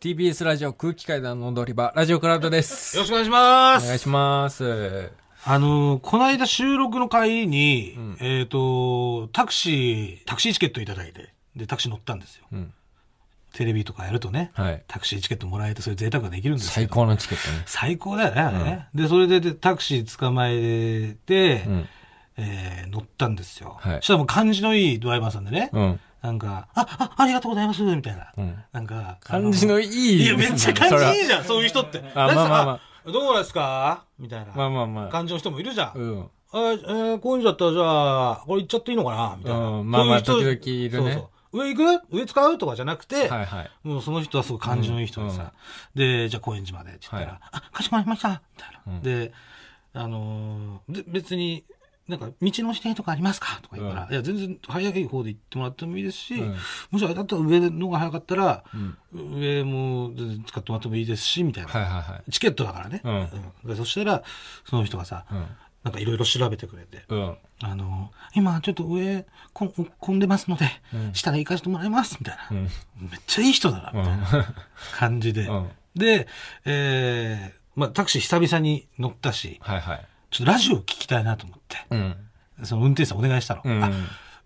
TBS ラジオ空気階段の踊り場、ラジオクラウドです。よろしくお願いします。お願いします。あのーこの間収録の帰りに、えっ、と、タクシー、タクシーチケットいただいて、で、タクシー乗ったんですよ。んテレビとかやるとね、はいタクシーチケットもらえて、そういう贅沢ができるんですよ。最高のチケットね。最高だよね、あれね。で、それででタクシー捕まえて、んえー乗ったんですよ。はいそしたらもう感じのいいドライバーさんでね、うん。なんか、あ、あ、ありがとうございます、みたいな。んなんか、感じのいい。いや、めっちゃ感じいいじゃん、そういう人って。あまあまあまああ。どうですか？みたいな。まあまあまあ。感じの人もいるじゃん。うん。あえー、こういうんだったらじゃあ、これ行っちゃっていいのかな？みたいな。うんまあまあそういう人時々いるねそうそう上行く？上使う？とかじゃなくて、はいはい。もうその人はすごい感じのいい人でさ、で、じゃあ高円寺までって言ったら、はいあ、かしこまりましたみたいな。で、あのーで別に、なんか、道の指定とかありますか？とか言うから、うんいや、全然早い方で行ってもらってもいいですし、うんもしあれだったら上のが早かったら、上も全然使ってもらってもいいですし、みたいな。はいはいはい。チケットだからね。うんそしたら、その人がさ、うんなんかいろいろ調べてくれて、うん。あの、今ちょっと上こん混んでますので、うん下で行かせてもらいます、みたいな。うん。めっちゃいい人だな、みたいな感じで。うんで、えー、まあタクシー久々に乗ったし、はいはい。ちょっとラジオ聞きたいなと思って、うん。その運転手さんお願いしたの。うんあ、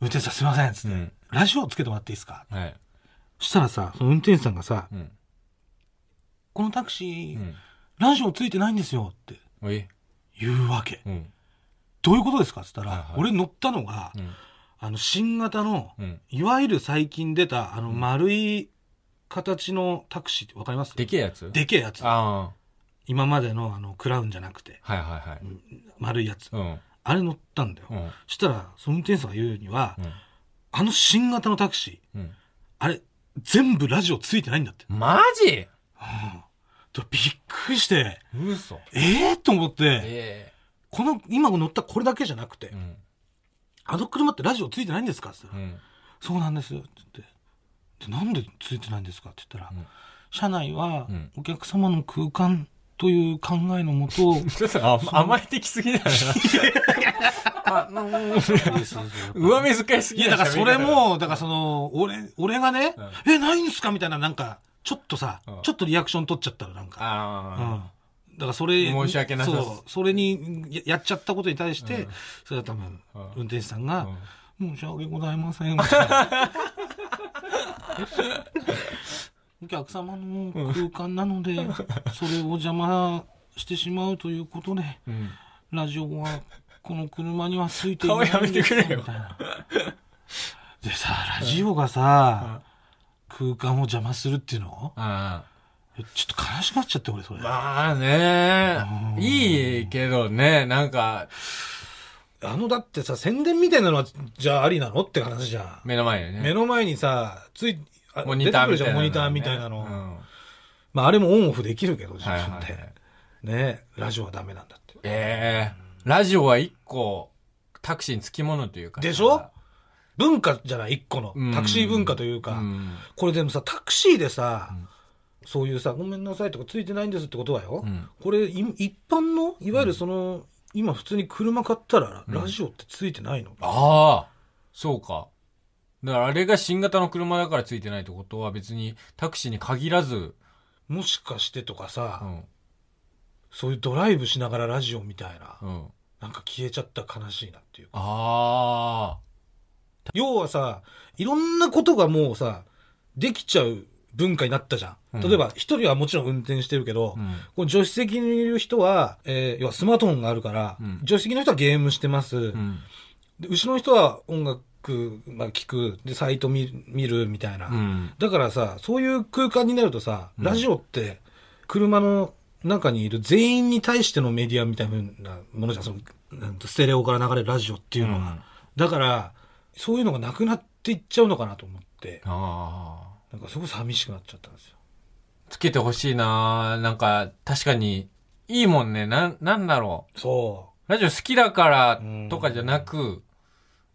運転手さんすいません、つって、うんラジオつけてもらっていいですか？はい。そしたらさ、その運転手さんがさ、うん。このタクシー、うん。ラジオついてないんですよって。言うわけ。うん。どういうことですか？って言ったら、はいはい俺乗ったのが、うん。あの、新型の、うん。いわゆる最近出た、あの、丸い形のタクシーってわかります？でけえやつ？でけえやつ。あ今までのあの、クラウンじゃなくて、あ。はいはいはい。丸いやつ。うん。あれ乗ったんだよ。うん。そしたら、その運転手さんが言うには、うん。あの新型のタクシー、うん。あれ、全部ラジオついてないんだって。マジ？でびっくりして、嘘。ええー、と思って、えこの、今乗ったこれだけじゃなくて、え。うん。あの車ってラジオついてないんですか？って言ったら、うん。そうなんですって言って。で、なんでついてないんですか？って言ったら、うん車内はんお客様の空間という考えのもと、ちょっとあ甘えてきすぎだよな。あのー 上目遣いすぎいや、だからそれ、も、だからその、俺、俺がね、え、ないんすかみたいな、なんか、ちょっとさ、うん。ちょっとリアクション取っちゃったら、なんか。うん。あだからそれ、申し訳なさそうそれにややっちゃったことに対して、うん。それは多分、うん。運転手さんが、うん。申し訳ございません、みたいなお客様の空間なので、それを邪魔してしまうということで。ラジオはこの車にはついていない顔やめてくれよみたいなでさ、ラジオがさ、空間を邪魔するっていうの？あちょっと悲しくなっちゃって、俺、それ。あ。まあねうんいいけどね、なんか、あの、だってさ、宣伝みたいなのは、じゃあありなの？って話じゃん。目の前にね。目の前にさ、つい、あモニターみたいなモニターみたいなの。うんまあ、あれもオンオフできるけど、自はい分で。はいはい。ねラジオはダメなんだって。ええラジオは一個、タクシーにつきものというかさ。でしょ？文化じゃない、一個のうん。タクシー文化というか。うんこれでもさ、タクシーでさ、そういうさ、ごめんなさいとかついてないんですってことはよ。うんこれ、い一般の、いわゆるその、今普通に車買ったら、ラジオってついてないの、ああ、そうか。だからあれが新型の車だからついてないってことは別にタクシーに限らず、もしかしてとかさ、うん、そういうドライブしながらラジオみたいな、うん。なんか消えちゃったら悲しいなっていうか。あ要はさ、いろんなことがもうさ、できちゃう文化になったじゃん。うん例えば、一人はもちろん運転してるけど、あ、うん。この助手席にいる人は、えー要はスマートフォンがあるから、うん助手席の人はゲームしてます。うん。で後ろの人は音楽、まあ、聞く、で、サイト見見るみたいな。うん。だからさ、そういう空間になるとさ、うんラジオって、車の中にいる全員に対してのメディアみたいなものじゃん、その、ステレオから流れるラジオっていうのは。うんだから、そういうのがなくなっていっちゃうのかなと思って、あなんかすごい寂しくなっちゃったんですよ。あ。つけてほしいななんか、確かに、いいもんね。なん、なんだろう。そラジオ好きだからとかじゃなく、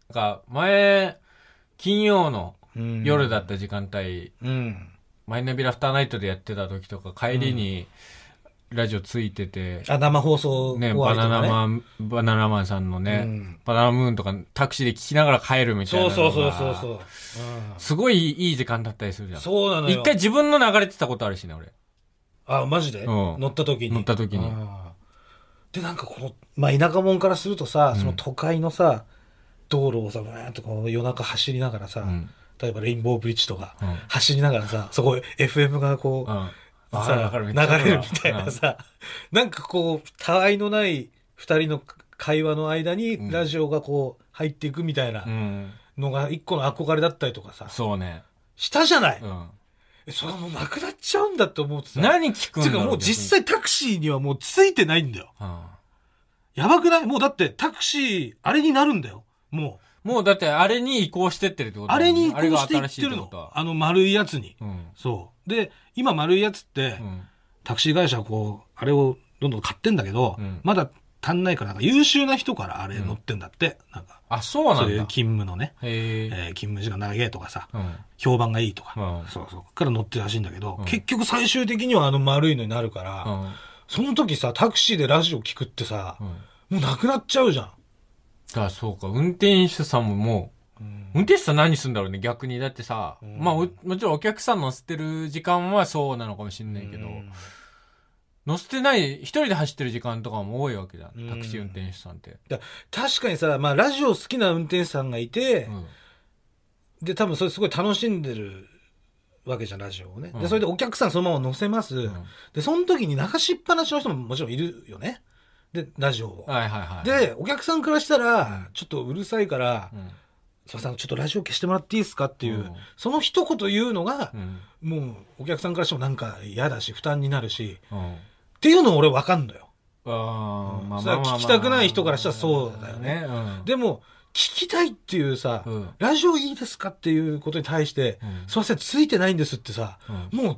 なんか、前、金曜のう。うん夜だった時間帯、うん。マイナビラフターナイトでやってた時とか、帰りに、ラジオついてて、あ、生放送ね、バナナマン、バナナマンさんのね、うんバナナムーンとかタクシーで聞きながら帰るみたいなそう。そうそうそうそう。うんすごいいい時間だったりするじゃん。そうなのよ。一回自分の流れてたことあるしね、俺。あ、マジで、うん乗った時に。乗った時にで、なんかこの、まあ、田舎者からするとさ、その都会のさ、道路をさ、ブーンとこう夜中走りながらさ、うん。例えばレインボーブリッジとか、うん走りながらさ、そこ FM がこう、うん。さわかる流れるみたいなさ、なんかこう、たわいのない二人の会話の間にラジオがこう入っていくみたいなうん。うん。のが一個の憧れだったりとかさ、そうね。したじゃない、うん。えそれはもうなくなっちゃうんだって思ってさ。何聞くんてかだろうもう実際タクシーにはもうついてないんだよ。うんやばくない？もうだってタクシー、あれになるんだよ。ももうだってあれに移行してってるってこう。とあれに移行していあれが新しってるの。あの丸いやつに。うん。そう。で、今丸いやつって、うん。タクシー会社はこう、あれをどんどん買ってんだけど、うんまだ足んないから、なんか優秀な人からあれ乗ってんだって。なんか、あ、そうなんだ。そういう勤務のね、へえ。えー勤務時間長いとかさ、うん。評判がいいとか、うんそうそう、から乗ってるらしいんだけど、うん結局最終的にはあの丸いのになるから、うん。その時さ、タクシーでラジオ聞くってさ、うん。もうなくなっちゃうじゃん。だからそうか、運転手さんももう、運転手さん何すんだろうね、逆に。だってさ、んまあ、おもちろんお客さん乗せてる時間はそうなのかもしれないけど、うん乗せてない、一人で走ってる時間とかも多いわけじゃうんん。タクシー運転手さんって。だ確かにさ、まあ、ラジオ好きな運転手さんがいて、うん。で、多分それすごい楽しんでるわけじゃん、ラジオをね。で、うんそれでお客さんそのまま乗せます。んで、その時に流しっぱなしの人ももちろんいるよね。で、ラジオを。はいはいはい。、で、お客さんからしたら、ちょっとうるさいから、うん。すいません、ちょっとラジオ消してもらっていいですかっていう、うんその一言言うのがう、ん。もうお客さんからしてもなんか嫌だし、負担になるし、うん。っていうの俺わかんのよ。ああ、うんまあ聞きたくない人からしたらそうだよねうん。でも、聞きたいっていうさ、うんラジオいいですかっていうことに対して、うんすいません、ついてないんですってさ、うんもう、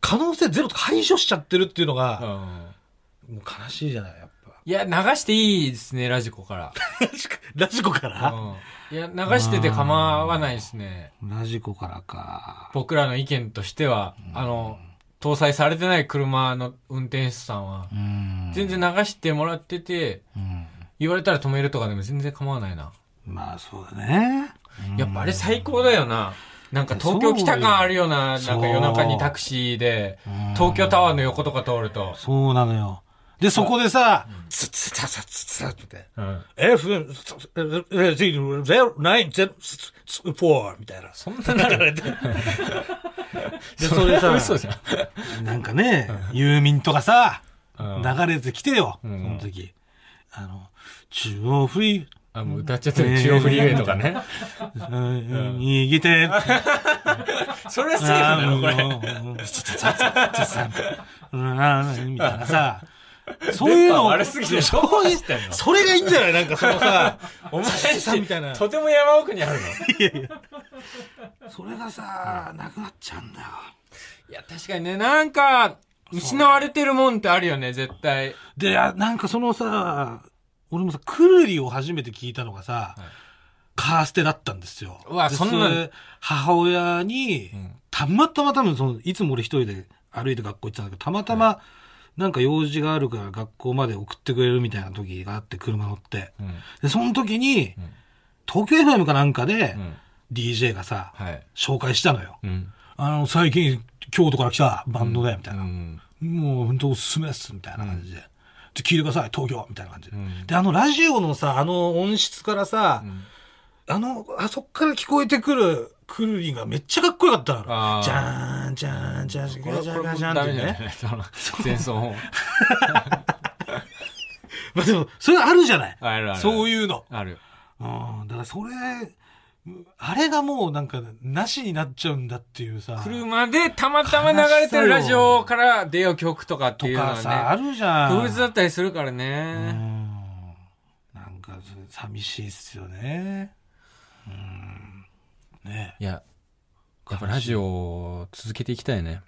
可能性ゼロとか排除しちゃってるっていうのうが、ん。もう悲しいじゃない、やっぱ。いや、流していいですね、ラジコから。ラジコから、うん。いや、流してて構わないですね。ラジコからか。僕らの意見としては、あの、搭載されてない車の運転手さんは、うん。全然流してもらってて、うん。言われたら止めるとかでも全然構わないな。まあ、そうだね。やっぱあれ最高だよな。なんか東京来た感あるよな。なんそうか夜中にタクシーでうん、東京タワーの横とか通ると。そうなのよ。で、そこでさ、つつつつつつって、うん。FM 0904みたいな。そんななる。で、それさ、嘘じゃん。なんかね、ユーミンとかさ、うん流れてきてよ、そんの時。あの、中央フリー、あ、もう歌っちゃってる。中央フリーウェイとかね。うん右手、それはセーフなのこれ。れ。つつつつつつみたいなさ、そういうの、悪すぎてそういうそれがいいんじゃない？なんかそのさ、お前さみたいな。とても山奥にあるの。それがさ、なくなっちゃうんだよ。いや、確かにね、なんか、失われてるもんってあるよね、絶対。で、あなんかそのさ、俺もさ、くるりを初めて聞いたのがさ、カーステだったんですよ。うわでそんなれ母親に、ん。たまたま多分その、いつも俺一人で歩いて学校行ってたんだけど、たまたま、なんか用事があるから学校まで送ってくれるみたいな時があって、車乗って。うん。で、その時に、ん東京 FM かなんかで、うん。DJ がさ、はい。紹介したのよ。うん。あの、最近、京都から来たバンドで、みたいな。うん。もう本当おすすめです、みたいな感じで。で、聞いてください、東京みたいな感じで。んで、あのラジオのさ、あの音質からさ、あの、あそっから聞こえてくるくるりがめっちゃかっこよかったの。じゃーん、じゃーん、じゃーん、じゃーん、じゃーん、じゃーんっね。その前奏音。まあでも、それあるじゃない。あるある。そういうの。ある。うん。だからそれ、あれがもうなんか、なしになっちゃうんだっていうさ。車でたまたま流れてるラジオから出よう曲とかってというのかさ、あはね、るじゃん。特別だったりするからうね。ん。なんか、寂しいっすよね。うん。ねいや、やっぱラジオを続けていきたいね。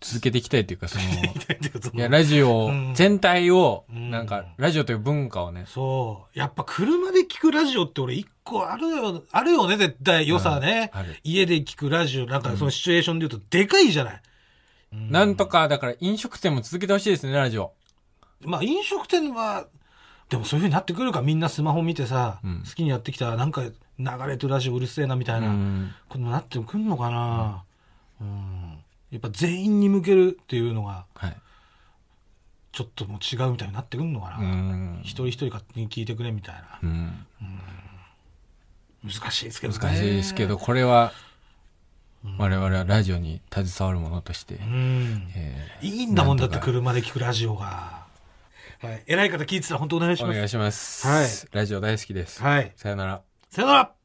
続けていきたいっていうか、その、いや、いラジオうん全体を、うんなんか、ラジオという文化をね、そう。やっぱ車で聞くラジオって俺一個あるよ、あるよね、絶対良さね。家で聞くラジオ、なんかそのシチュエーションで言うとでかいじゃない。うんなんとか、だから飲食店も続けてほしいですね、ラジオ。まあ飲食店は、でもそういう風になってくるかみんなスマホ見てさ、うん。好きにやってきたらなんか流れてるラジオうるせえなみたいな、うん。ことになってくんのかな、うん、やっぱ全員に向けるっていうのがはい。ちょっともう違うみたいになってくんのかな、うん。一人一人勝手に聞いてくれみたいな。うん。難しいですけどね。難しいですけど、これは、我々はラジオに携わるものとして、うん。えいいんだもんだって車で聞くラジオがはい偉い方聞いてたら本当お願いしますーお願いします。はいラジオ大好きです。はいさよなら。さよなら